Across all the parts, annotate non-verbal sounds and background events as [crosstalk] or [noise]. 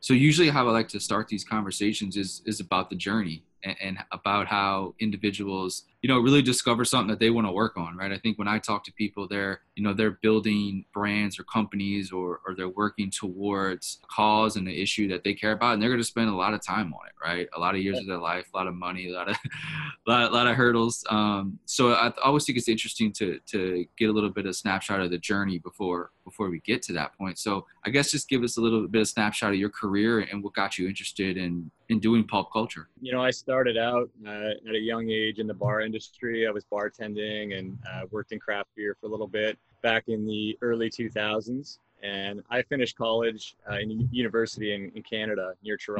So usually how I like to start these conversations is is about the journey and, and about how individuals you know really discover something that they want to work on right? I think when i talk to people they're you know they're building brands or companies or, or they're working towards a cause and an issue that they care about and they're going to spend a lot of time on it right? A lot of years of their life a lot of money a lot of a [laughs] lot, a lot of hurdles. Um, so i always think it's interesting to to get a little bit of snapshot of the journey before before we get to that point so i guess just give us a little bit of snapshot of your career and what got you interested in in doing pulp culture you know i started out uh, at a young age in the bar industry. I was bartending and uh, worked in craft beer for a little bit back in the early 2000s. And I finished college uh, in university in, in Canada near mm-hmm.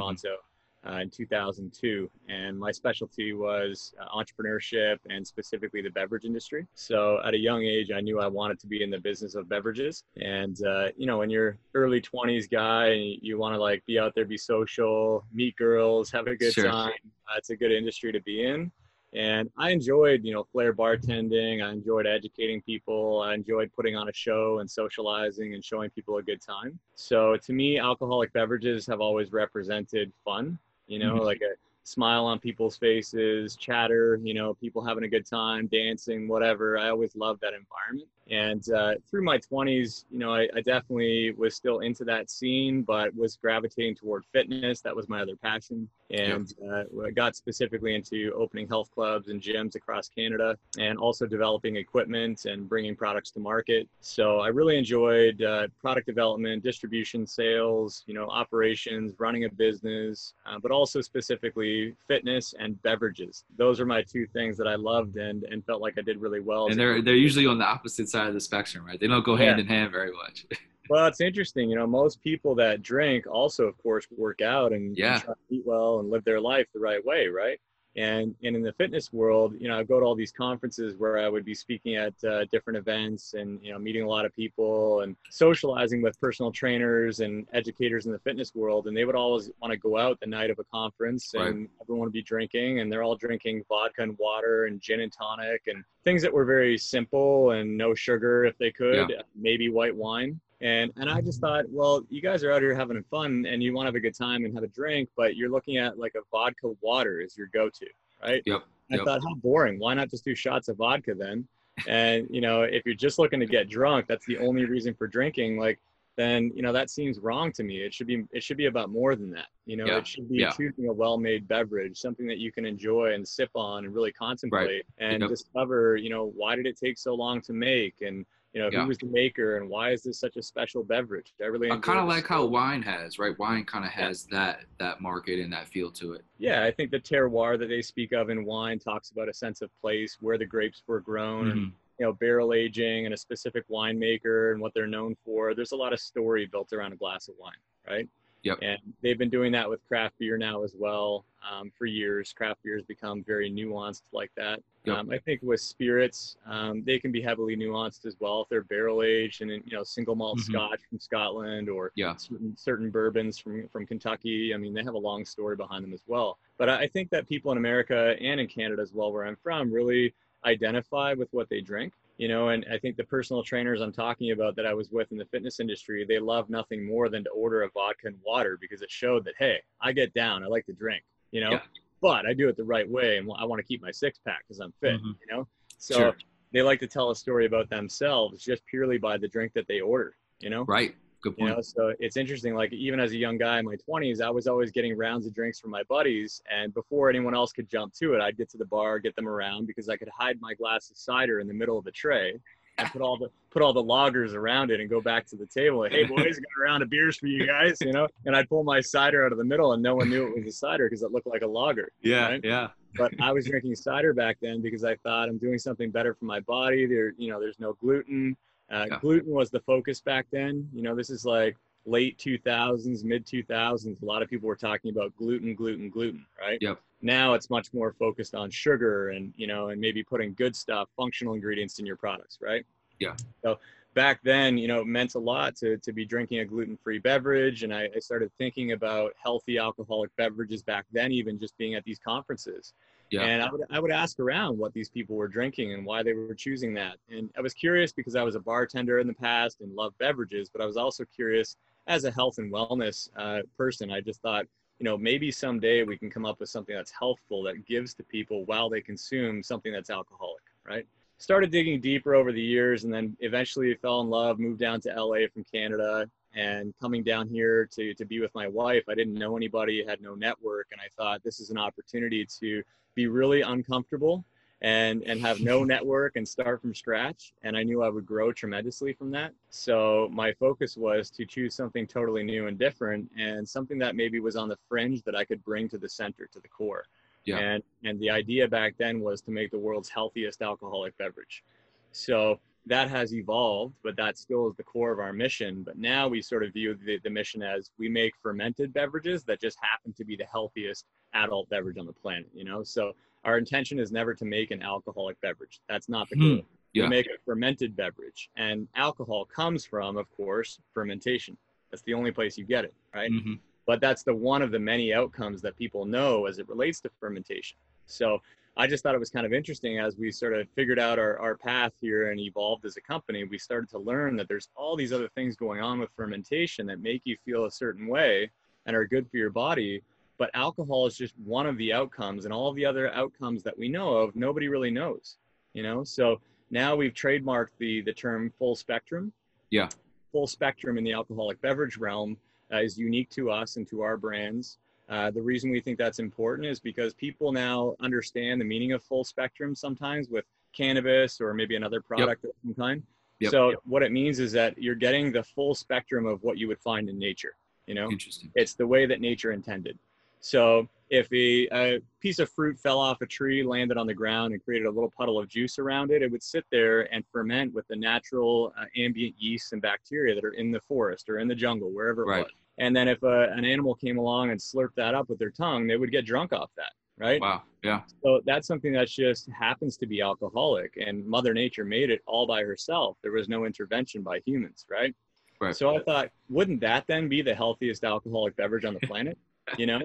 Uh, in 2002. And my specialty was uh, entrepreneurship and specifically the beverage industry. So at a young age, I knew I wanted to be in the business of beverages. And, uh, you know, when you're early 20s guy and you want to like be out there, be social, meet girls, have a good sure. time, uh, it's a good industry to be in. And I enjoyed, you know, flair bartending. I enjoyed educating people. I enjoyed putting on a show and socializing and showing people a good time. So to me, alcoholic beverages have always represented fun, you know, mm-hmm. like a smile on people's faces, chatter, you know, people having a good time, dancing, whatever. I always love that environment. And uh, through my 20s, you know, I, I, definitely was still into that scene, but was gravitating toward fitness. That was my other passion. And uh, I got specifically into opening health clubs and gyms across Canada and also developing equipment and bringing products to market. So I really enjoyed uh, product development, distribution, sales, you know, operations, running a business, uh, but also specifically fitness and beverages. Those are my two things that I loved and, and felt like I did really well. And they're, they're usually on the opposite side side of the spectrum, right? They don't go hand yeah. in hand very much. [laughs] well, it's interesting. You know, most people that drink also, of course, work out and, yeah. and try to eat well and live their life the right way, right? And and in the fitness world you know i go to all these conferences where i would be speaking at uh, different events and you know meeting a lot of people and socializing with personal trainers and educators in the fitness world and they would always want to go out the night of a conference and right. everyone would be drinking and they're all drinking vodka and water and gin and tonic and things that were very simple and no sugar if they could yeah. maybe white wine and and I just thought, well, you guys are out here having fun and you want to have a good time and have a drink, but you're looking at like a vodka water as your go-to, right? Yep. I thought, how boring. Why not just do shots of vodka then? And you know, if you're just looking to get drunk, that's the only reason for drinking. Like, then you know that seems wrong to me. It should be it should be about more than that. You know, yeah. it should be yeah. choosing a well-made beverage, something that you can enjoy and sip on and really contemplate right. and yep. discover. You know, why did it take so long to make and you know yeah. who was the maker and why is this such a special beverage i really i kind of like how wine has right wine kind of has yeah. that that market and that feel to it yeah i think the terroir that they speak of in wine talks about a sense of place where the grapes were grown mm-hmm. and you know barrel aging and a specific winemaker and what they're known for there's a lot of story built around a glass of wine right Yep. And they've been doing that with craft beer now as well um, for years. Craft beer has become very nuanced like that. Yep. Um, I think with spirits, um, they can be heavily nuanced as well if they're barrel aged and you know single malt mm-hmm. Scotch from Scotland or yeah. certain, certain bourbons from from Kentucky. I mean, they have a long story behind them as well. But I think that people in America and in Canada as well, where I'm from, really identify with what they drink you know and i think the personal trainers i'm talking about that i was with in the fitness industry they love nothing more than to order a vodka and water because it showed that hey i get down i like to drink you know yeah. but i do it the right way and i want to keep my six pack because i'm fit mm-hmm. you know so sure. they like to tell a story about themselves just purely by the drink that they order you know right Good point. You know, so it's interesting. Like even as a young guy in my 20s, I was always getting rounds of drinks from my buddies, and before anyone else could jump to it, I'd get to the bar, get them around because I could hide my glass of cider in the middle of the tray, and put all the put all the lagers around it, and go back to the table. Like, hey boys, got a round of beers for you guys, you know. And I'd pull my cider out of the middle, and no one knew it was a cider because it looked like a lager. Yeah, right? yeah. but I was drinking cider back then because I thought I'm doing something better for my body. There, you know, there's no gluten. Uh, yeah. Gluten was the focus back then. You know, this is like late 2000s, mid 2000s, a lot of people were talking about gluten, gluten, gluten, right? Yep. Now it's much more focused on sugar and, you know, and maybe putting good stuff, functional ingredients in your products, right? Yeah. So back then, you know, it meant a lot to, to be drinking a gluten-free beverage. And I, I started thinking about healthy alcoholic beverages back then, even just being at these conferences. Yeah. And I would, I would ask around what these people were drinking and why they were choosing that. And I was curious because I was a bartender in the past and loved beverages, but I was also curious as a health and wellness uh, person, I just thought, you know, maybe someday we can come up with something that's healthful that gives to people while they consume something that's alcoholic, right? Started digging deeper over the years and then eventually fell in love, moved down to LA from Canada and coming down here to, to be with my wife. I didn't know anybody, had no network. And I thought this is an opportunity to be really uncomfortable and and have no [laughs] network and start from scratch and i knew i would grow tremendously from that so my focus was to choose something totally new and different and something that maybe was on the fringe that i could bring to the center to the core yeah. and and the idea back then was to make the world's healthiest alcoholic beverage so that has evolved but that still is the core of our mission but now we sort of view the, the mission as we make fermented beverages that just happen to be the healthiest adult beverage on the planet you know so our intention is never to make an alcoholic beverage. That's not the goal. Hmm. Yeah. We make a fermented beverage, and alcohol comes from, of course, fermentation. That's the only place you get it, right? Mm-hmm. But that's the one of the many outcomes that people know as it relates to fermentation. So I just thought it was kind of interesting as we sort of figured out our, our path here and evolved as a company. We started to learn that there's all these other things going on with fermentation that make you feel a certain way and are good for your body but alcohol is just one of the outcomes and all the other outcomes that we know of nobody really knows you know so now we've trademarked the the term full spectrum yeah full spectrum in the alcoholic beverage realm uh, is unique to us and to our brands uh, the reason we think that's important is because people now understand the meaning of full spectrum sometimes with cannabis or maybe another product yep. of some kind yep. so yep. what it means is that you're getting the full spectrum of what you would find in nature you know Interesting. it's the way that nature intended so if a, a, piece of fruit fell off a tree, landed on the ground, and created a little puddle of juice around it, it would sit there and ferment with the natural uh, ambient yeasts and bacteria that are in the forest or in the jungle, wherever it right. was. And then if a, uh, an animal came along and slurped that up with their tongue, they would get drunk off that, right? Wow. Yeah. So that's something that just happens to be alcoholic, and Mother Nature made it all by herself. There was no intervention by humans, right? Right. So I thought, wouldn't that then be the healthiest alcoholic beverage on the planet? [laughs] you know?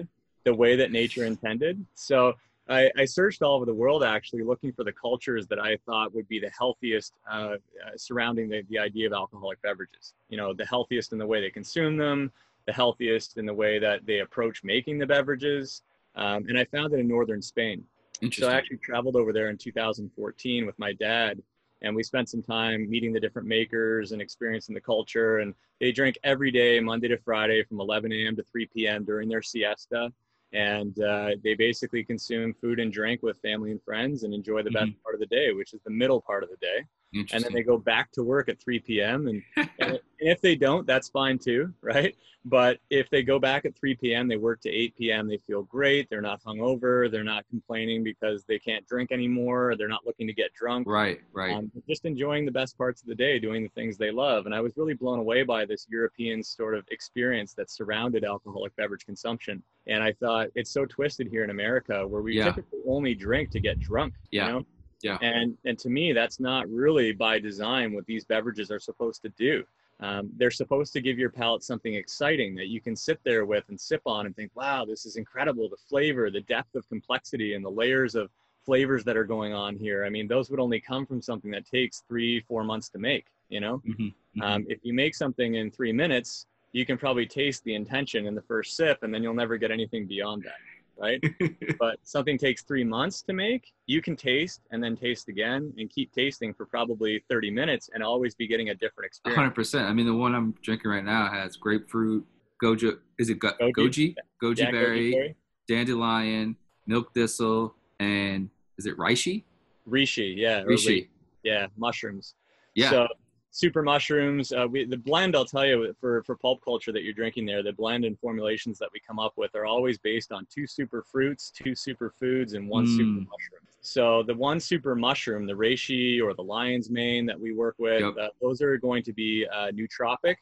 The way that nature intended. So I, I, searched all over the world actually looking for the cultures that I thought would be the healthiest uh, uh, surrounding the, the idea of alcoholic beverages. You know, the healthiest in the way they consume them, the healthiest in the way that they approach making the beverages. Um, and I found it in northern Spain. So I actually traveled over there in 2014 with my dad, and we spent some time meeting the different makers and experiencing the culture. And they drink every day, Monday to Friday, from 11 a.m. to 3 p.m. during their siesta and uh, they basically consume food and drink with family and friends and enjoy the best mm-hmm. part of the day, which is the middle part of the day and then they go back to work at 3 p.m. And, [laughs] and, if they don't, that's fine too, right? But if they go back at 3 p.m., they work to 8 p.m., they feel great. They're not hungover. They're not complaining because they can't drink anymore. They're not looking to get drunk. Right, right. Um, just enjoying the best parts of the day, doing the things they love. And I was really blown away by this European sort of experience that surrounded alcoholic beverage consumption. And I thought it's so twisted here in America where we yeah. typically only drink to get drunk. Yeah. You know? Yeah. And and to me, that's not really by design what these beverages are supposed to do. Um, they're supposed to give your palate something exciting that you can sit there with and sip on and think, wow, this is incredible. The flavor, the depth of complexity, and the layers of flavors that are going on here. I mean, those would only come from something that takes three, four months to make. You know, mm-hmm. Mm-hmm. Um, if you make something in three minutes, you can probably taste the intention in the first sip, and then you'll never get anything beyond that right? [laughs] but something takes three months to make, you can taste and then taste again and keep tasting for probably 30 minutes and always be getting a different experience. 100%. I mean, the one I'm drinking right now has grapefruit, goji, is it go- goji? Goji, goji yeah, berry, goji dandelion, milk thistle, and is it reishi? Reishi, yeah. Reishi. Yeah, mushrooms. Yeah. So super mushrooms. Uh, we, the blend, I'll tell you, for, for pulp culture that you're drinking there, the blend and formulations that we come up with are always based on two super fruits, two super foods, and one mm. super mushroom. So the one super mushroom, the reishi or the lion's mane that we work with, yep. uh, those are going to be uh, nootropic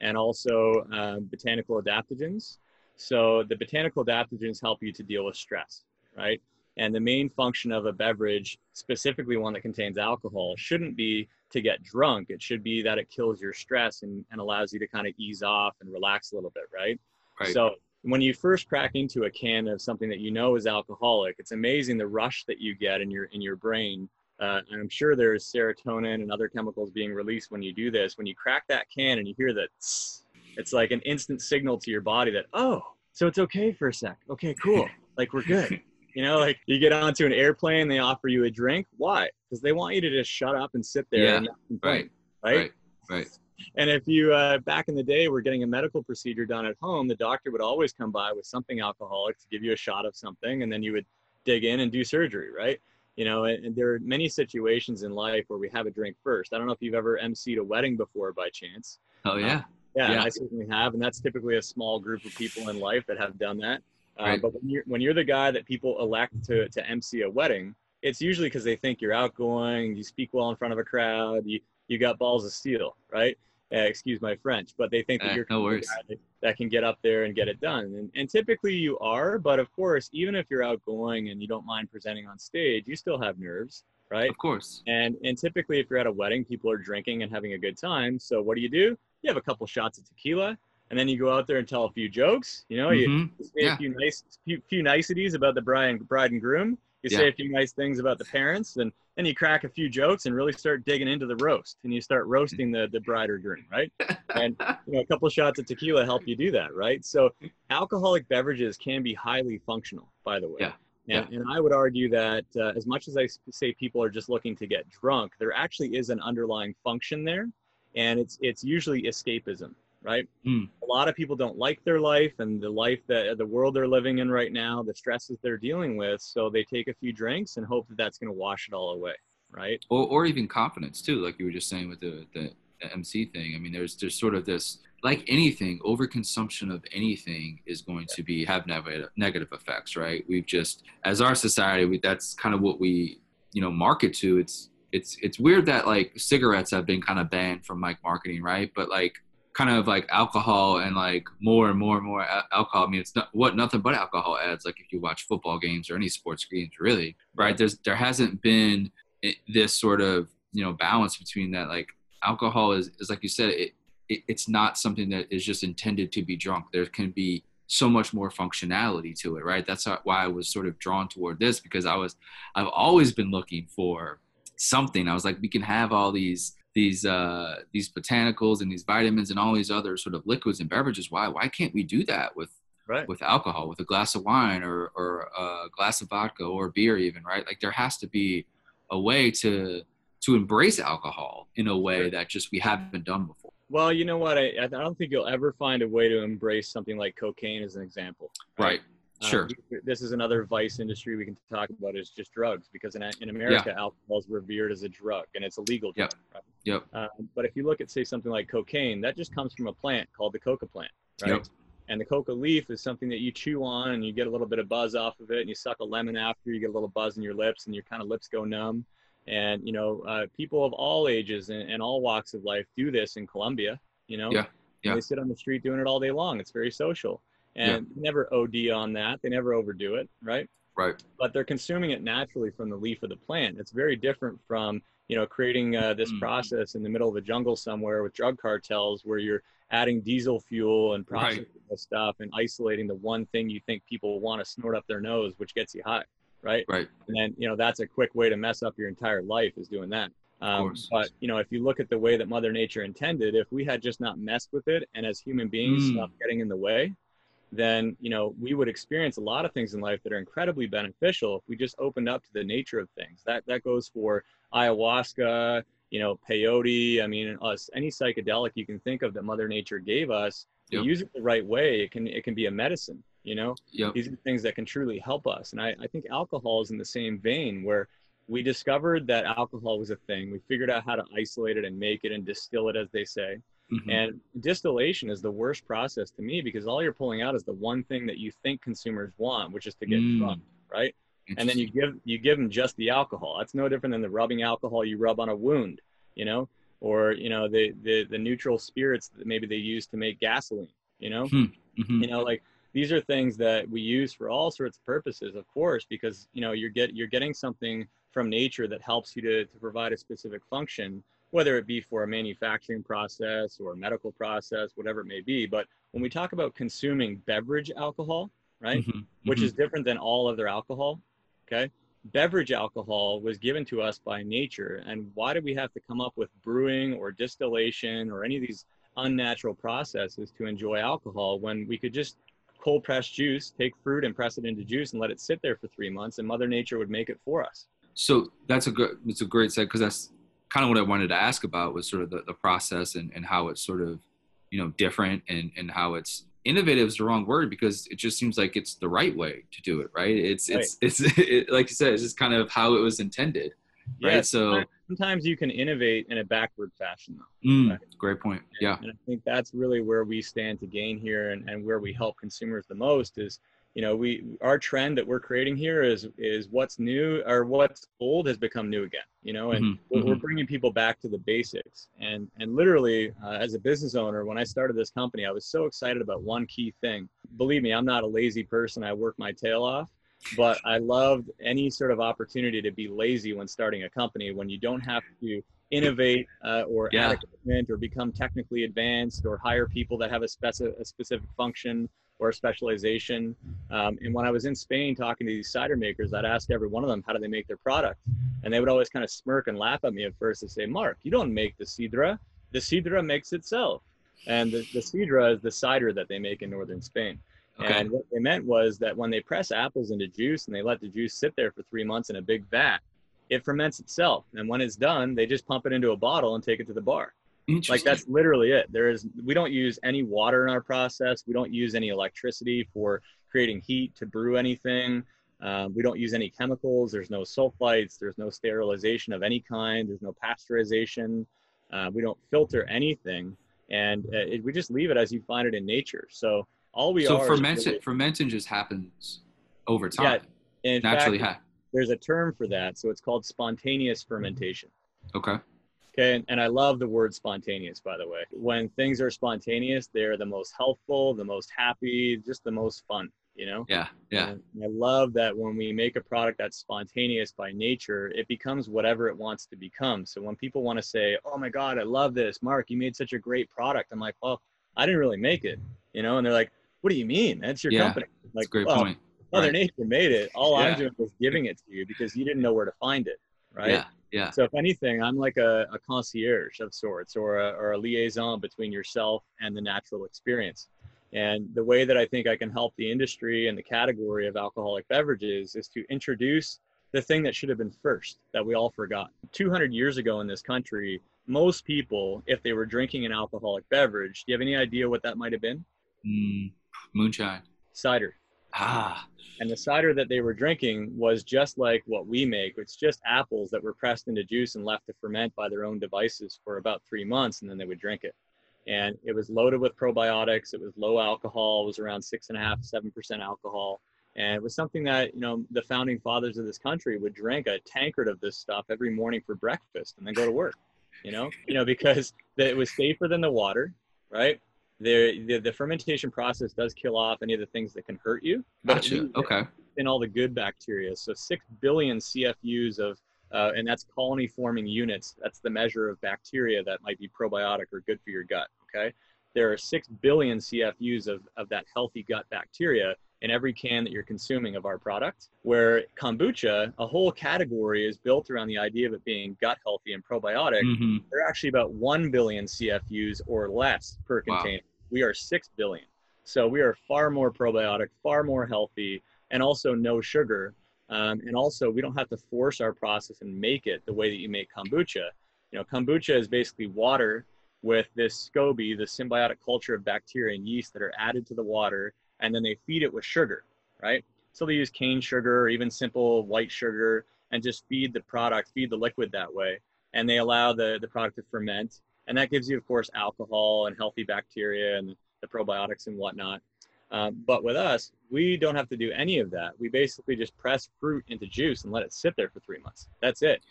and also um, botanical adaptogens. So the botanical adaptogens help you to deal with stress, right? And the main function of a beverage, specifically one that contains alcohol, shouldn't be to get drunk. It should be that it kills your stress and, and allows you to kind of ease off and relax a little bit, right? right? So when you first crack into a can of something that you know is alcoholic, it's amazing the rush that you get in your in your brain. Uh, and I'm sure there's serotonin and other chemicals being released when you do this. When you crack that can and you hear that, it's like an instant signal to your body that oh so it's okay for a sec okay cool [laughs] like we're good you know like you get onto an airplane they offer you a drink. Why? Because they want you to just shut up and sit there Yeah, and right, right? Right, right. and if you uh, back in the day were getting a medical procedure done at home the doctor would always come by with something alcoholic to give you a shot of something and then you would dig in and do surgery right? You know and, and there are many situations in life where we have a drink first. I don't know if you've ever emceed a wedding before by chance. Oh yeah, yeah, Yeah. I certainly have, and that's typically a small group of people in life that have done that. Uh, Right. But when you're when you're the guy that people elect to to MC a wedding, it's usually because they think you're outgoing, you speak well in front of a crowd, you you got balls of steel, right? Uh, excuse my French, but they think that Eh, you're no the guy that, that can get up there and get it done, and and typically you are, but of course, even if you're outgoing and you don't mind presenting on stage, you still have nerves, right? of course. And and typically, if you're at a wedding, people are drinking and having a good time. So what do you do? You have a couple shots of tequila, and then you go out there and tell a few jokes. You know, you Mhm. say yeah. a few nice few, few niceties about the bride and, bride and groom. You say Yeah. a few nice things about the parents, and then you crack a few jokes and really start digging into the roast, and you start roasting the the bride or groom, right? And you know, a couple shots of tequila help you do that, right? So alcoholic beverages can be highly functional, by the way. Yeah. And, and I would argue that uh, as much as I say people are just looking to get drunk, there actually is an underlying function there, and it's it's usually escapism, right? Hmm. A lot of people don't like their life and the life that the world they're living in right now, the stresses they're dealing with, so they take a few drinks and hope that that's going to wash it all away, right? or, or even confidence too like you were just saying with the, the, the mc thing i mean there's there's sort of this like anything overconsumption of anything is going to be have negative negative effects right we've just as our society we, that's kind of what we you know market to it's it's it's weird that like cigarettes have been kind of banned from like marketing right but like kind of like alcohol and like more and more and more alcohol. I mean, it's not what nothing but alcohol ads. Like if you watch football games or any sports games, really, right? There's there hasn't been this sort of you know balance between that. Like alcohol is is like you said, it, it it's not something that is just intended to be drunk. There can be so much more functionality to it, right? That's why I was sort of drawn toward this because I was I've always been looking for something. I was like, we can have all these these uh these botanicals and these vitamins and all these other sort of liquids and beverages. Why why can't we do that with Right. with alcohol, with a glass of wine or or a glass of vodka or beer even, right? Like there has to be a way to to embrace alcohol in a way Sure. that just we haven't done before. Well, you know what? I, I don't think you'll ever find a way to embrace something like cocaine as an example. Right. Uh, Sure. this is another vice industry we can talk about is just drugs because in, in America, alcohol is revered as a drug and it's a legal drug. Yep. Right? Yep. Um, but if you look at, say, something like cocaine, that just comes from a plant called the coca plant, right? Yep. And the coca leaf is something that you chew on and you get a little bit of buzz off of it and you suck a lemon after, you get a little buzz in your lips and your kind of lips go numb. And, you know, uh, people of all ages and, and all walks of life do this in Colombia, you know? Yeah, yeah. They sit on the street doing it all day long. It's very social. And they never OD on that. They never overdo it, right? Right. but they're consuming it naturally from the leaf of the plant. It's very different from you know creating uh, this Mm. process in the middle of a jungle somewhere with drug cartels where you're adding diesel fuel and Right. processing this stuff and isolating the one thing you think people want to snort up their nose, which gets you high, right? Right. And then you know that's a quick way to mess up your entire life is doing that. Um, but you know, if you look at the way that Mother Nature intended, if we had just not messed with it, and as human beings Mm. stopped getting in the way, then you know we would experience a lot of things in life that are incredibly beneficial if we just opened up to the nature of things. That that goes for ayahuasca, you know, peyote. I mean, us any psychedelic you can think of that Mother Nature gave us. Yep. You use it the right way, it can it can be a medicine. You know, Yep. these are things that can truly help us. And I, I think alcohol is in the same vein where we discovered that alcohol was a thing. We figured out how to isolate it and make it and distill it, as they say. Mhm. And distillation is the worst process to me because all you're pulling out is the one thing that you think consumers want, which is to get Mm. drunk, right? And then you give you give them just the alcohol. That's no different than the rubbing alcohol you rub on a wound, you know, or you know the the the neutral spirits that maybe they use to make gasoline, you know Mhm. you know like these are things that we use for all sorts of purposes of course because you know you're get you're getting something from nature that helps you to, to provide a specific function whether it be for a manufacturing process or a medical process whatever it may be but when we talk about consuming beverage alcohol right Mhm. which Mhm. is different than all other alcohol okay beverage alcohol was given to us by nature and why do we have to come up with brewing or distillation or any of these unnatural processes to enjoy alcohol when we could just cold press juice, take fruit and press it into juice and let it sit there for three months, and Mother Nature would make it for us. So that's a good, it's a great set because that's kind of what I wanted to ask about was sort of the, the process and, and how it's sort of, you know, different and, and how it's innovative is the wrong word because it just seems like it's the right way to do it. Right. It's, right. it's, it's, [laughs] it, like you said, it's just kind of how it was intended. Right. Yes, so sometimes you can innovate in a backward fashion though. Mm, right? Great point. Yeah. And I think that's really where we stand to gain here and, and where we help consumers the most is you know we our trend that we're creating here is is what's new or what's old has become new again you know and mm-hmm. we're, we're, mm-hmm. bringing people back to the basics and and literally uh, as a business owner when i started this company i was so excited about one key thing believe me i'm not a lazy person i work my tail off but i loved any sort of opportunity to be lazy when starting a company when you don't have to innovate uh, or yeah. add equipment or become technically advanced or hire people that have a, speci- a specific function or a specialization. Um, and when I was in Spain talking to these cider makers, I'd ask every one of them, how do they make their product? And they would always kind of smirk and laugh at me at first and say, Mark, you don't make the sidra. The sidra makes itself. And the, the sidra is the cider that they make in northern Spain. Okay. And what they meant was that when they press apples into juice and they let the juice sit there for three months in a big vat, it ferments itself. And when it's done, they just pump it into a bottle and take it to the bar. Like that's literally it. There is we don't use any water in our process. We don't use any electricity for creating heat to brew anything. Um, we don't use any chemicals. There's no sulfites. There's no sterilization of any kind. There's no pasteurization. Uh, we don't filter anything, and uh, it, we just leave it as you find it in nature. So all we so are. So really, fermenting just happens over time. Yeah, naturally. Fact, there's a term for that. So it's called spontaneous fermentation. Okay. Okay. And, I love the word spontaneous, by the way. When things are spontaneous, they're the most helpful, the most happy, just the most fun, you know? Yeah. Yeah. And I love that when we make a product that's spontaneous by nature, it becomes whatever it wants to become. So when people want to say, oh my God, I love this, Mark, you made such a great product. I'm like, well, I didn't really make it, you know? And they're like, what do you mean? That's your yeah, company. Like, great well, point. Mother right. Nature made it. All yeah. I'm doing is giving it to you because you didn't know where to find it. Right. Yeah. Yeah. So if anything, I'm like a, a concierge of sorts or a, or a liaison between yourself and the natural experience. And the way that I think I can help the industry and the category of alcoholic beverages is to introduce the thing that should have been first that we all forgot. 200 years ago in this country, most people, if they were drinking an alcoholic beverage, do you have any idea what that might have been? Mm, moonshine. Cider. Ah. And the cider that they were drinking was just like what we make. It's just apples that were pressed into juice and left to ferment by their own devices for about three months, and then they would drink it. And it was loaded with probiotics. It was low alcohol. It was around six and a half, seven percent alcohol. And it was something that you know the founding fathers of this country would drink a tankard of this stuff every morning for breakfast and then go to work. You know, you know because it was safer than the water, right? The, the, the fermentation process does kill off any of the things that can hurt you. Gotcha. Okay. In all the good bacteria, so six billion CFUs of, uh, and that's colony forming units. That's the measure of bacteria that might be probiotic or good for your gut. Okay. There are six billion CFUs of, of that healthy gut bacteria in every can that you're consuming of our product. Where kombucha, a whole category is built around the idea of it being gut healthy and probiotic. Mm-hmm. There are actually about 1 billion CFUs or less per container. We are 6 billion. So we are far more probiotic, far more healthy, and also no sugar. Um, and also, we don't have to force our process and make it the way that you make kombucha. You know, kombucha is basically water with this SCOBY, the symbiotic culture of bacteria and yeast that are added to the water, and then they feed it with sugar, right? So they use cane sugar or even simple white sugar and just feed the product, feed the liquid that way. And they allow the, the product to ferment and that gives you, of course, alcohol and healthy bacteria and the probiotics and whatnot. Um, but with us, we don't have to do any of that. We basically just press fruit into juice and let it sit there for three months. That's it.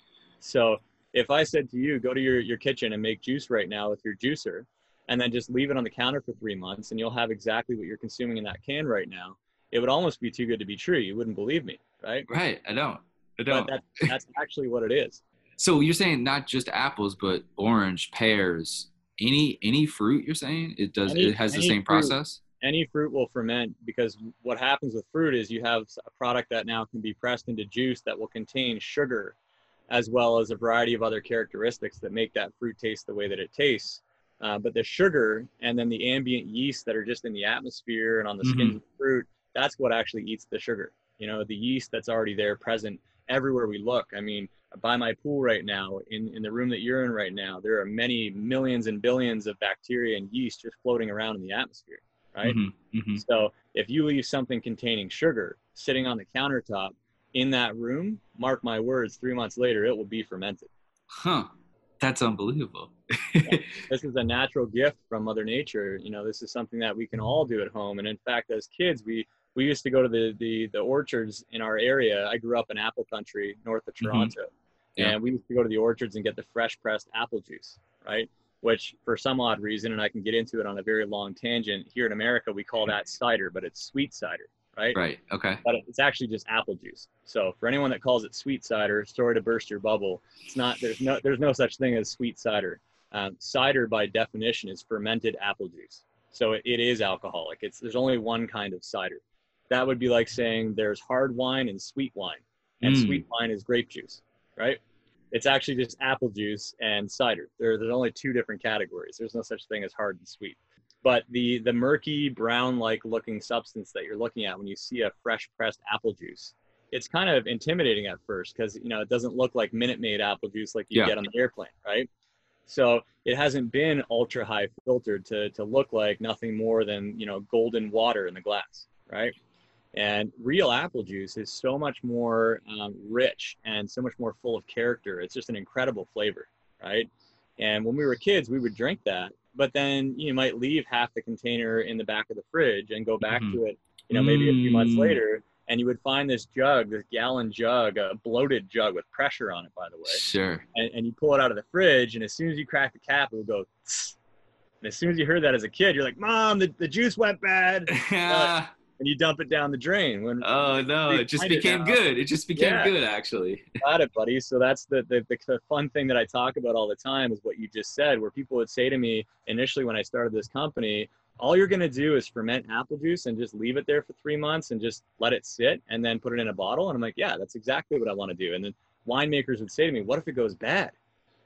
So if I said to you, go to your, your kitchen and make juice right now with your juicer, and then just leave it on the counter for three months, and you'll have exactly what you're consuming in that can right now, it would almost be too good to be true. You wouldn't believe me, right? Right. I don't. I don't. But that's, that's actually what it is. So you're saying not just apples, but orange, pears, any any fruit. You're saying it does. Any, it has the same fruit, process. Any fruit will ferment because what happens with fruit is you have a product that now can be pressed into juice that will contain sugar, as well as a variety of other characteristics that make that fruit taste the way that it tastes. Uh, but the sugar and then the ambient yeast that are just in the atmosphere and on the Mhm. skins of the fruit, that's what actually eats the sugar. You know, the yeast that's already there present everywhere we look. I mean, by my pool right now, in, in the room that you're in right now, there are many millions and billions of bacteria and yeast just floating around in the atmosphere, right? Mhm, mhm. So if you leave something containing sugar sitting on the countertop in that room, mark my words, three months later, it will be fermented. Huh. That's unbelievable. [laughs] this is a natural gift from mother nature you know this is something that we can all do at home and in fact as kids we we used to go to the the, the orchards in our area i grew up in apple country north of Mhm. toronto Yeah. and we used to go to the orchards and get the fresh pressed apple juice right which for some odd reason and i can get into it on a very long tangent here in america we call that cider but it's sweet cider right right. Okay. but it's actually just apple juice. So for anyone that calls it sweet cider, sorry to burst your bubble. It's not. There's no. There's no such thing as sweet cider. Um, cider, by definition, is fermented apple juice. So it, it is alcoholic. It's there's only one kind of cider. That would be like saying there's hard wine and sweet wine, and Mm. sweet wine is grape juice, right? It's actually just apple juice and cider. There, there's only two different categories. There's no such thing as hard and sweet but the the murky brown like looking substance that you're looking at when you see a fresh pressed apple juice it's kind of intimidating at first because you know it doesn't look like minute maid apple juice like you Yeah. get on the airplane right so it hasn't been ultra high filtered to to look like nothing more than you know golden water in the glass right and real apple juice is so much more um, rich and so much more full of character it's just an incredible flavor right and when we were kids we would drink that but then you might leave half the container in the back of the fridge and go back Mhm. to it you know maybe a few months Mm. later and you would find this jug this gallon jug a bloated jug with pressure on it by the way Sure. and, and you pull it out of the fridge and as soon as you crack the cap it would go "Tss." and as soon as you heard that as a kid you're like mom the, the juice went bad [laughs] and you dump it down the drain when oh no! It just find it became good. It just became Yeah. good, actually. [laughs] got it, buddy. So that's the, the the fun thing that I talk about all the time is what you just said, where people would say to me initially when I started this company, all you're gonna do is ferment apple juice and just leave it there for three months and just let it sit and then put it in a bottle. And I'm like, yeah, that's exactly what I want to do. And then winemakers would say to me, what if it goes bad,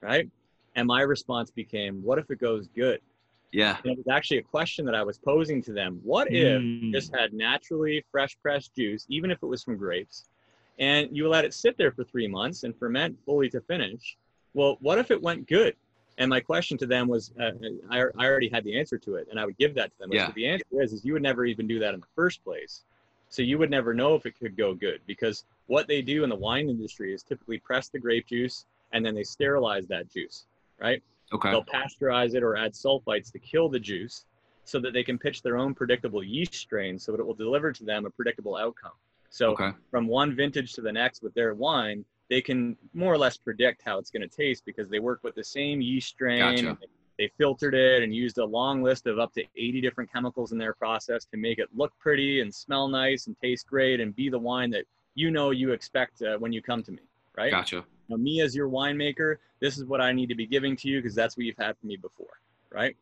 right? And my response became, what if it goes good? Yeah. And it was actually a question that I was posing to them. What if Mm. just had naturally fresh pressed juice, even if it was from grapes, and you let it sit there for three months and ferment fully to finish. Well, what if it went good? And my question to them was, uh, I, I already had the answer to it, and I would give that to them. Yeah. the answer is, is you would never even do that in the first place. So you would never know if it could go good because what they do in the wine industry is typically press the grape juice and then they sterilize that juice, right? Okay. They'll pasteurize it or add sulfites to kill the juice so that they can pitch their own predictable yeast strain so that it will deliver to them a predictable outcome. So Okay. from one vintage to the next with their wine, they can more or less predict how it's going to taste because they work with the same yeast strain. Gotcha. They filtered it and used a long list of up to 80 different chemicals in their process to make it look pretty and smell nice and taste great and be the wine that you know you expect uh, when you come to me, right? Gotcha. Now, me as your winemaker, this is what I need to be giving to you because that's what you've had from me before, right?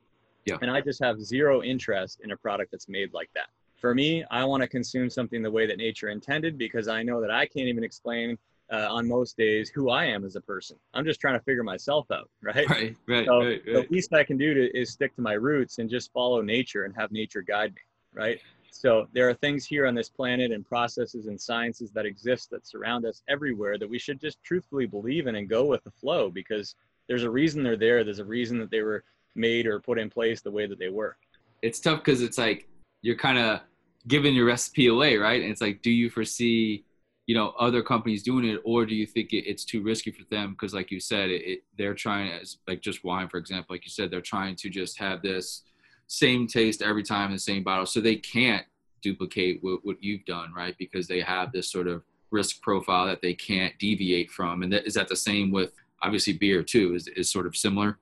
Yeah. And I just have zero interest in a product that's made like that. For me, I want to consume something the way that nature intended because I know that I can't even explain uh, on most days who I am as a person. I'm just trying to figure myself out, [laughs] right? Right. Right. So right. the least I can do to, is stick to my roots and just follow nature and have nature guide me, right? So there are things here on this planet and processes and sciences that exist that surround us everywhere that we should just truthfully believe in and go with the flow because there's a reason they're there. There's a reason that they were made or put in place the way that they were. It's tough because it's like you're kind of giving your recipe away, right? And it's like, do you foresee, you know, other companies doing it, or do you think it, it's too risky for them? Because, like you said, it, it they're trying as like just wine, for example, like you said, they're trying to just have this same taste every time in the same bottle, so they can't duplicate what, what you've done, right? Because they have this sort of risk profile that they can't deviate from. And that, is that the same with obviously beer too? Is is sort of similar?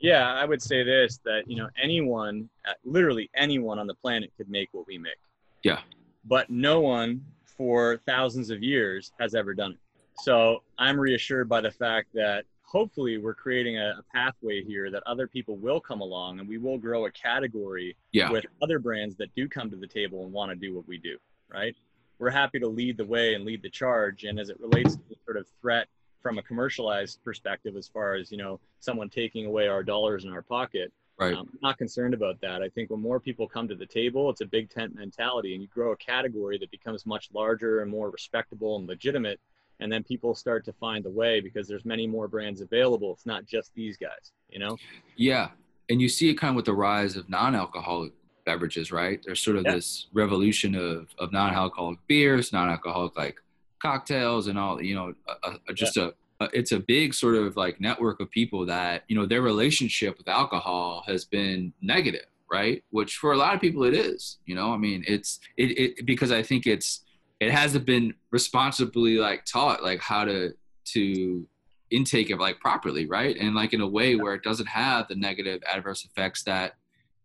Yeah, I would say this that, you know, anyone, uh, literally anyone on the planet could make what we make. Yeah. But no one for thousands of years has ever done it. So I'm reassured by the fact that hopefully we're creating a, a pathway here that other people will come along and we will grow a category Yeah. with other brands that do come to the table and want to do what we do, right? We're happy to lead the way and lead the charge. And as it relates to the sort of threat from a commercialized perspective, as far as, you know, someone taking away our dollars in our pocket, Right. Um, I'm not concerned about that. I think when more people come to the table, it's a big tent mentality, and you grow a category that becomes much larger and more respectable and legitimate. And then people start to find the way because there's many more brands available. It's not just these guys, you know? Yeah. And you see it kind of with the rise of non alcoholic beverages, right? There's sort of Yeah. this revolution of, of non alcoholic beers, non alcoholic like cocktails, and all, you know, a, a, just a, a, it's a big sort of like network of people that, you know, their relationship with alcohol has been negative, right? Which for a lot of people it is, you know, I mean, it's, it, it because I think it's, it hasn't been responsibly like taught like how to, to intake it like properly, right? And like in a way where it doesn't have the negative adverse effects that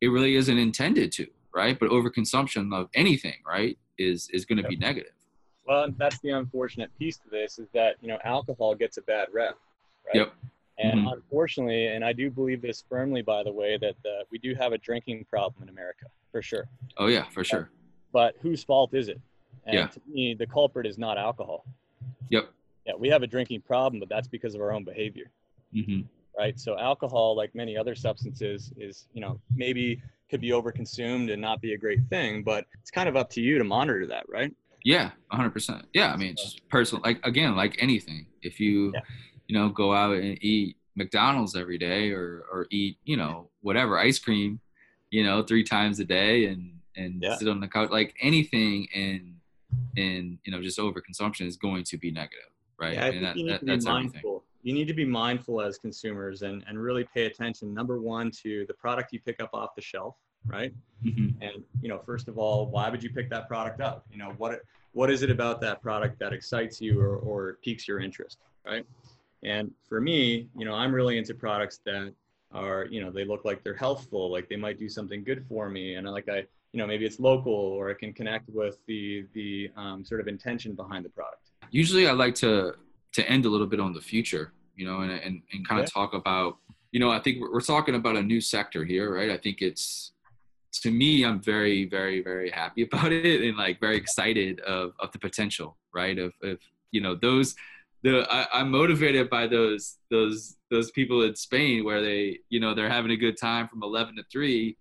it really isn't intended to, right? But overconsumption of anything, right, is is going to be negative. Well, that's the unfortunate piece to this is that, you know, alcohol gets a bad rep, right? Yep. And Mhm. unfortunately, and I do believe this firmly, by the way, that uh, we do have a drinking problem in America, for sure. Oh yeah, for sure. But whose fault is it? And Yeah. to me, the culprit is not alcohol. Yep. Yeah, we have a drinking problem, but that's because of our own behavior, hmm right? So alcohol, like many other substances, is, you know, maybe could be overconsumed and not be a great thing, but it's kind of up to you to monitor that, right? Yeah, hundred percent. Yeah, I mean, it's just personal. Like again, like anything, if you, Yeah. you know, go out and eat McDonald's every day, or or eat, you know, whatever ice cream, you know, three times a day, and and Yeah. sit on the couch, like anything in in you know just overconsumption is going to be negative, right? Yeah, I and think that, you need that to be that's everything. mindful. You need to be mindful as consumers and, and really pay attention. Number one, to the product you pick up off the shelf, right? hmm And you know, first of all, why would you pick that product up? You know, what what is it about that product that excites you or, or piques your interest, right? And for me, you know, I'm really into products that are, you know, they look like they're healthful, like they might do something good for me, and like I, you know, maybe it's local or it can connect with the the um, sort of intention behind the product. usually I like to to end a little bit on the future, you know, and and, and kind of Yeah. talk about, you know, I think we're, we're talking about a new sector here, right? I think it's to me, I'm very, very, very happy [laughs] about it and like very excited of of the potential, right? Of of you know those the I, I'm motivated by those those those people in Spain where they you know they're having a good time from 11 to 3,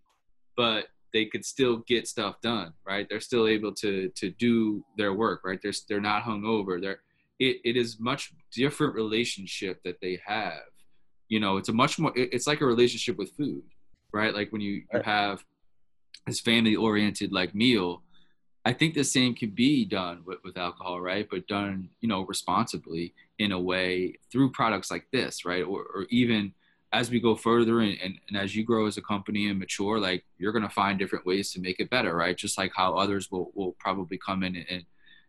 but they could still get stuff done, right? They're still able to to do their work, right? They're they're not hungover. They're it, it is much different relationship that they have. You know, it's a much more it- it's like a relationship with food, right? Like when you, you have this family oriented like meal, I think the same can be done with, with alcohol, right? But done, you know, responsibly in a way through products like this, right? Or, or even as we go further and, and, and as you grow as a company and mature, like you're going to find different ways to make it better, right? Just like how others will, will probably come in and,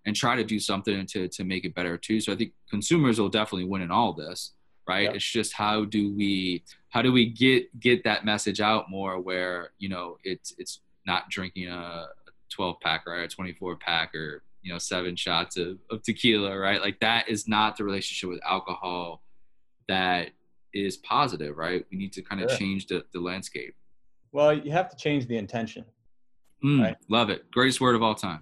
and, try to do something to, to make it better too. So I think consumers will definitely win in all this, right? Yeah. It's just how do we, how do we get, get that message out more where, you know, it's, it's not drinking a 12 pack or a 24 pack or, you know, seven shots of, of tequila, right? Like that is not the relationship with alcohol that is positive, right? We need to kind of Sure. change the, the landscape. Well, you have to change the intention. Mm, Right. Love it. Greatest word of all time.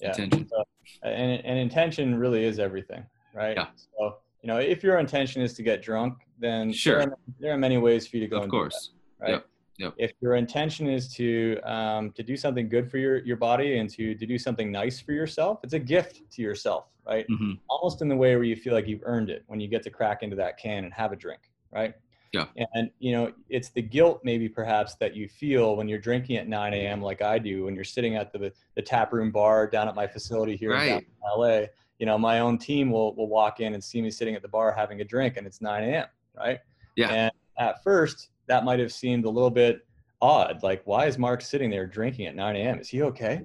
Yeah. Intention. So, and, and intention really is everything, right? Yeah. So, you know, if your intention is to get drunk, then Sure. there, are, there are many ways for you to go. Of and do course. that, right? Yep. Yep. If your intention is to um, to do something good for your your body and to to do something nice for yourself, it's a gift to yourself, right? hmm Almost in the way where you feel like you've earned it when you get to crack into that can and have a drink, right? Yeah. And you know, it's the guilt maybe perhaps that you feel when you're drinking at 9 a.m. like I do when you're sitting at the the tap room bar down at my facility here in Right. downtown LA. You know, my own team will will walk in and see me sitting at the bar having a drink, and it's 9 a.m. Right? Yeah. And at first, that might have seemed a little bit odd. Like, why is Mark sitting there drinking at 9 a.m.? Is he okay?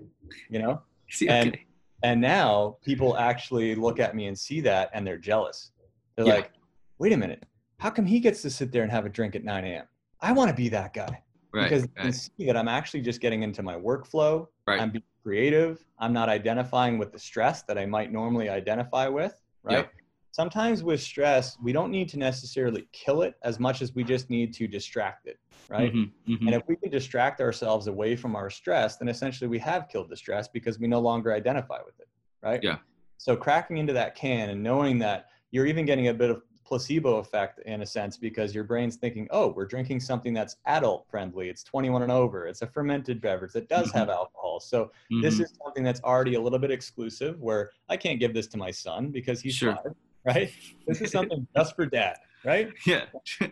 You know. See, And- okay. And now people actually look at me and see that and they're jealous. They're Yeah. like, wait a minute, how come he gets to sit there and have a drink at 9 a.m.? I want to be that guy Right. because you can see that I'm actually just getting into my workflow. Right. I'm being creative. I'm not identifying with the stress that I might normally identify with. Right. Yeah. Sometimes with stress, we don't need to necessarily kill it as much as we just need to distract it. Right. Mhm, mhm. And if we can distract ourselves away from our stress, then essentially we have killed the stress because we no longer identify with it, right? Yeah. So cracking into that can and knowing that you're even getting a bit of placebo effect in a sense because your brain's thinking, oh, we're drinking something that's adult friendly. It's 21 and over. It's a fermented beverage that does mm-hmm. have alcohol. So mm-hmm. this is something that's already a little bit exclusive where I can't give this to my son because he's sure. five, [laughs] right? This is something just for dad, right? [laughs] Yeah,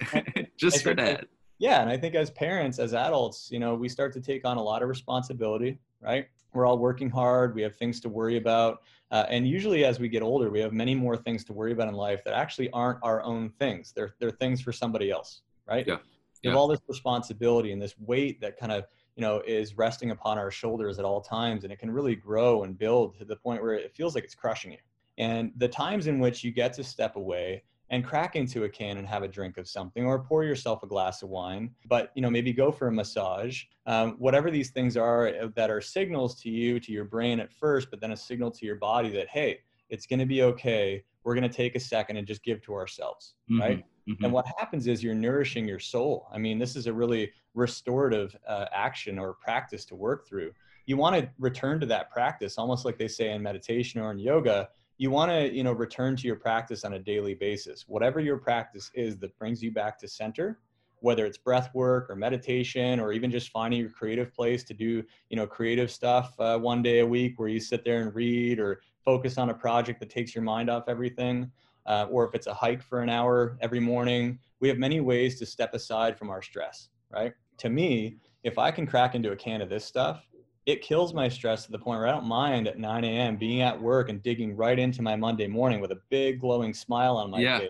[laughs] just for dad. Yeah, and I think as parents, as adults, you know, we start to take on a lot of responsibility, right? We're all working hard. We have things to worry about. Uh, and usually, as we get older, we have many more things to worry about in life that actually aren't our own things. They're, they're things for somebody else, right? Yeah. We have all this responsibility and this weight that kind of, you know, is resting upon our shoulders at all times. And it can really grow and build to the point where it feels like it's crushing you. And the times in which you get to step away and crack into a can and have a drink of something or pour yourself a glass of wine but you know maybe go for a massage um, whatever these things are uh, that are signals to you to your brain at first but then a signal to your body that hey it's going to be okay we're going to take a second and just give to ourselves mm-hmm. right mm-hmm. and what happens is you're nourishing your soul i mean this is a really restorative uh, action or practice to work through you want to return to that practice almost like they say in meditation or in yoga you want to you know return to your practice on a daily basis. Whatever your practice is that brings you back to center whether it's breath work or meditation or even just finding your creative place to do you know creative stuff uh, one day a week where you sit there and read or focus on a project that takes your mind off everything uh, or if it's a hike for an hour every morning we have many ways to step aside from our stress right? To me if i can crack into a can of this stuff it kills my stress to the point where I don't mind at 9 a.m. being at work and digging right into my Monday morning with a big glowing smile on my yeah. face.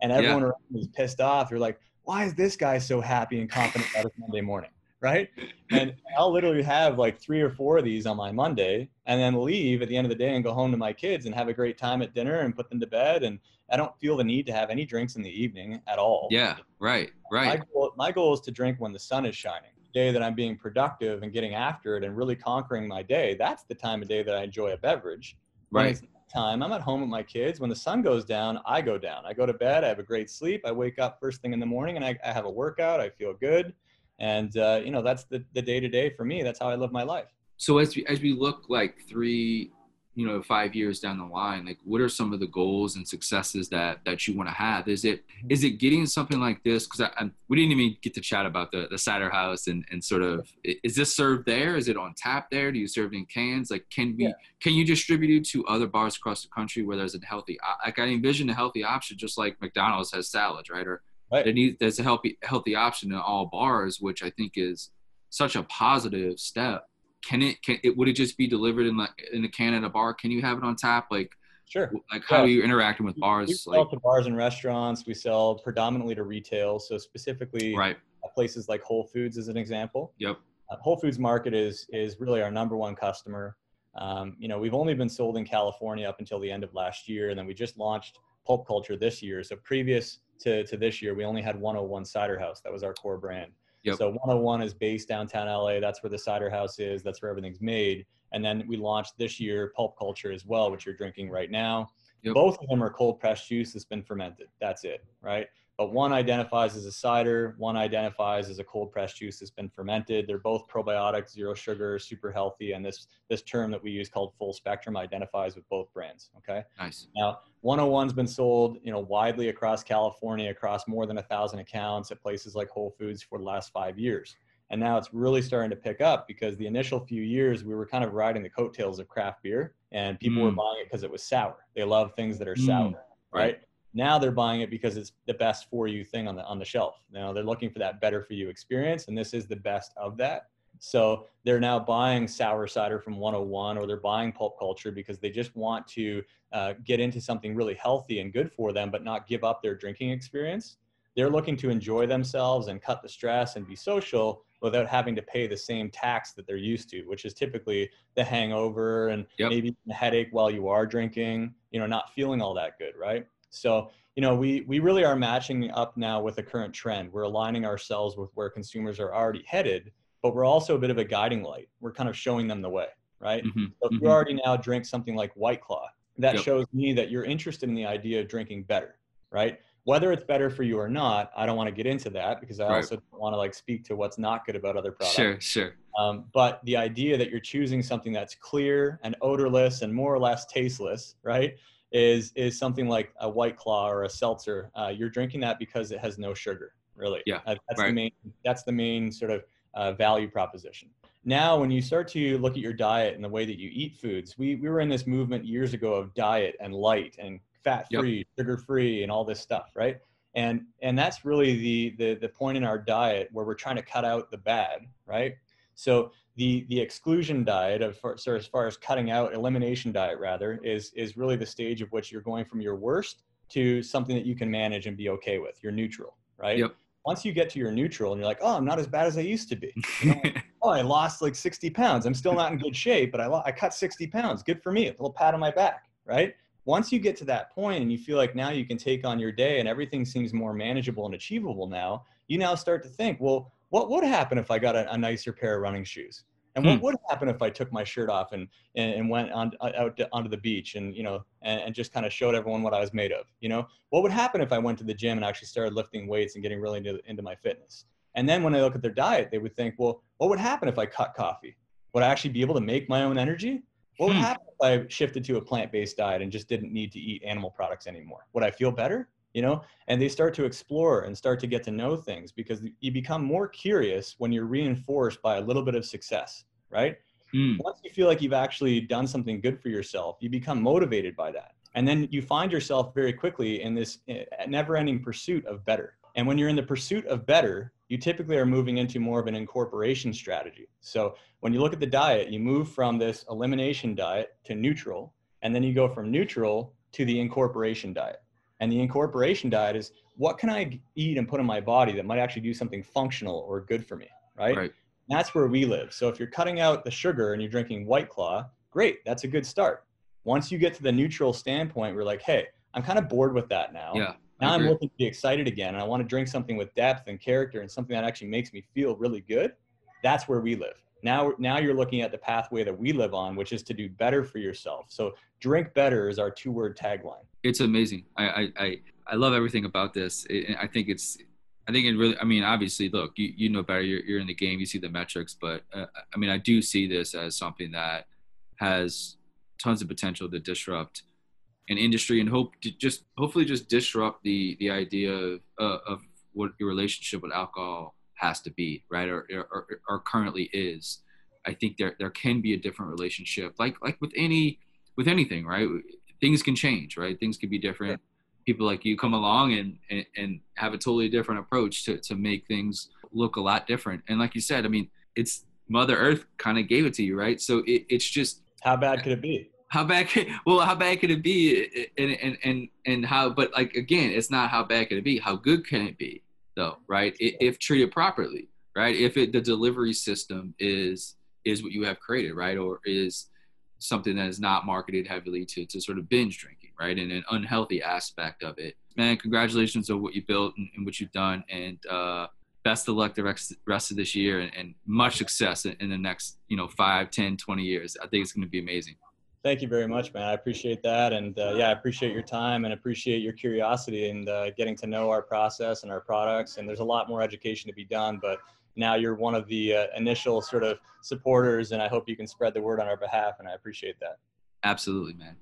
And everyone yeah. around me is pissed off. They're like, why is this guy so happy and confident about his Monday morning? Right. And I'll literally have like three or four of these on my Monday and then leave at the end of the day and go home to my kids and have a great time at dinner and put them to bed. And I don't feel the need to have any drinks in the evening at all. Yeah. Right. Right. My goal, my goal is to drink when the sun is shining day that I'm being productive and getting after it and really conquering my day, that's the time of day that I enjoy a beverage. Right. time I'm at home with my kids. When the sun goes down, I go down. I go to bed. I have a great sleep. I wake up first thing in the morning and I, I have a workout. I feel good. And, uh, you know, that's the, the day to day for me. That's how I live my life. So as we, as we look like three you know five years down the line like what are some of the goals and successes that that you want to have? Is it mm-hmm. is it getting something like this? Because I, I, we didn't even get to chat about the the cider house and and sort of is this served there? Is it on tap there? Do you serve it in cans? Like can we yeah. can you distribute it to other bars across the country where there's a healthy like i envision a healthy option just like mcdonald's has salads right? Or right. there needs there's a healthy healthy option in all bars which i think is such a positive step can it can it would it just be delivered in like in a can at a bar? Can you have it on tap? Like sure. Like how yeah. are you interacting with bars? We sell like, to bars and restaurants. We sell predominantly to retail. So specifically, right. places like Whole Foods is an example. Yep. Uh, Whole Foods Market is is really our number one customer. Um, you know, we've only been sold in California up until the end of last year, and then we just launched Pulp Culture this year. So previous to, to this year, we only had 101 Cider House. That was our core brand. Yep. So 101 is based downtown LA. That's where the cider house is. That's where everything's made. And then we launched this year Pulp Culture as well, which you're drinking right now. Yep. Both of them are cold pressed juice that's been fermented. That's it, right? But one identifies as a cider, one identifies as a cold pressed juice that's been fermented. They're both probiotic, zero sugar, super healthy, and this this term that we use called full spectrum identifies with both brands. Okay. Nice. Now, 101's been sold, you know, widely across California, across more than a thousand accounts at places like Whole Foods for the last five years. And now it's really starting to pick up because the initial few years we were kind of riding the coattails of craft beer, and people mm. were buying it because it was sour. They love things that are mm. sour, right? right? Now they're buying it because it's the best for you thing on the on the shelf. Now they're looking for that better for you experience, and this is the best of that. So they're now buying sour cider from 101 or they're buying pulp culture because they just want to uh, get into something really healthy and good for them, but not give up their drinking experience. They're looking to enjoy themselves and cut the stress and be social without having to pay the same tax that they're used to, which is typically the hangover and yep. maybe a headache while you are drinking, you know, not feeling all that good, right? So, you know, we, we really are matching up now with the current trend. We're aligning ourselves with where consumers are already headed, but we're also a bit of a guiding light. We're kind of showing them the way, right? Mm-hmm. So if mm-hmm. you already now drink something like White Claw, that yep. shows me that you're interested in the idea of drinking better, right? Whether it's better for you or not, I don't want to get into that because I right. also don't want to like speak to what's not good about other products. Sure, sure. Um, but the idea that you're choosing something that's clear and odorless and more or less tasteless, right? Is is something like a White Claw or a seltzer. Uh, you're drinking that because it has no sugar, really. Yeah, uh, that's right. the main. That's the main sort of uh, value proposition. Now, when you start to look at your diet and the way that you eat foods, we we were in this movement years ago of diet and light and fat free, yep. sugar free, and all this stuff, right? And and that's really the the the point in our diet where we're trying to cut out the bad, right? So the the exclusion diet of so as far as cutting out elimination diet rather is is really the stage of which you're going from your worst to something that you can manage and be okay with. You're neutral, right? Yep. Once you get to your neutral and you're like, oh, I'm not as bad as I used to be. [laughs] You know, oh, I lost like 60 pounds. I'm still not in good shape, but I lo- I cut 60 pounds. Good for me. A little pat on my back, right? Once you get to that point and you feel like now you can take on your day and everything seems more manageable and achievable now, you now start to think, well, what would happen if I got a, a nicer pair of running shoes? And what hmm. would happen if I took my shirt off and, and, and went on, uh, out to, onto the beach and, you know, and, and just kind of showed everyone what I was made of, you know, what would happen if I went to the gym and actually started lifting weights and getting really into, into my fitness? And then when they look at their diet, they would think, well, what would happen if I cut coffee? Would I actually be able to make my own energy? What would hmm. happen if I shifted to a plant-based diet and just didn't need to eat animal products anymore? Would I feel better? You know and they start to explore and start to get to know things because you become more curious when you're reinforced by a little bit of success right? Mm. once you feel like you've actually done something good for yourself you become motivated by that. And then you find yourself very quickly in this eh, never ending pursuit of better. And when you're in the pursuit of better you typically are moving into more of an incorporation strategy. So when you look at the diet you move from this elimination diet to neutral and then you go from neutral to the incorporation diet and the incorporation diet is what can I eat and put in my body that might actually do something functional or good for me, right? Right. That's where we live. So if you're cutting out the sugar and you're drinking White Claw, great, that's a good start. Once you get to the neutral standpoint, we're like, hey, I'm kind of bored with that now. Yeah. Now I'm looking to be excited again, and I want to drink something with depth and character and something that actually makes me feel really good. That's where we live. Now, now you're looking at the pathway that we live on, which is to do better for yourself. So, drink better is our two-word tagline it's amazing. I, I, I love everything about this. I think it's, I think it really, I mean, obviously, look, you, you know better, you're, you're in the game, you see the metrics, but uh, I mean, I do see this as something that has tons of potential to disrupt an industry and hope to just, hopefully just disrupt the, the idea of, uh, of what your relationship with alcohol has to be, right? Or, or, or currently is. I think there, there can be a different relationship, like, like with any, with anything, right? things can change, right? Things can be different. People like you come along and, and, and have a totally different approach to, to make things look a lot different. And like you said, I mean, it's Mother Earth kind of gave it to you, right? So it, it's just how bad could it be? How bad? Could, well, how bad could it be? And, and and and how? But like again, it's not how bad could it be. How good can it be, though? Right? If treated properly, right? If it the delivery system is is what you have created, right? Or is something that is not marketed heavily to, to sort of binge drinking, right? And an unhealthy aspect of it. Man, congratulations on what you built and, and what you've done. And uh, best of luck the rest, rest of this year and, and much success in, in, the next, you know, 5, 10, 20 years. I think it's going to be amazing. Thank you very much, man. I appreciate that. And uh, yeah, I appreciate your time and appreciate your curiosity and uh, getting to know our process and our products. And there's a lot more education to be done, but now you're one of the uh, initial sort of supporters, and I hope you can spread the word on our behalf, and I appreciate that. Absolutely, man.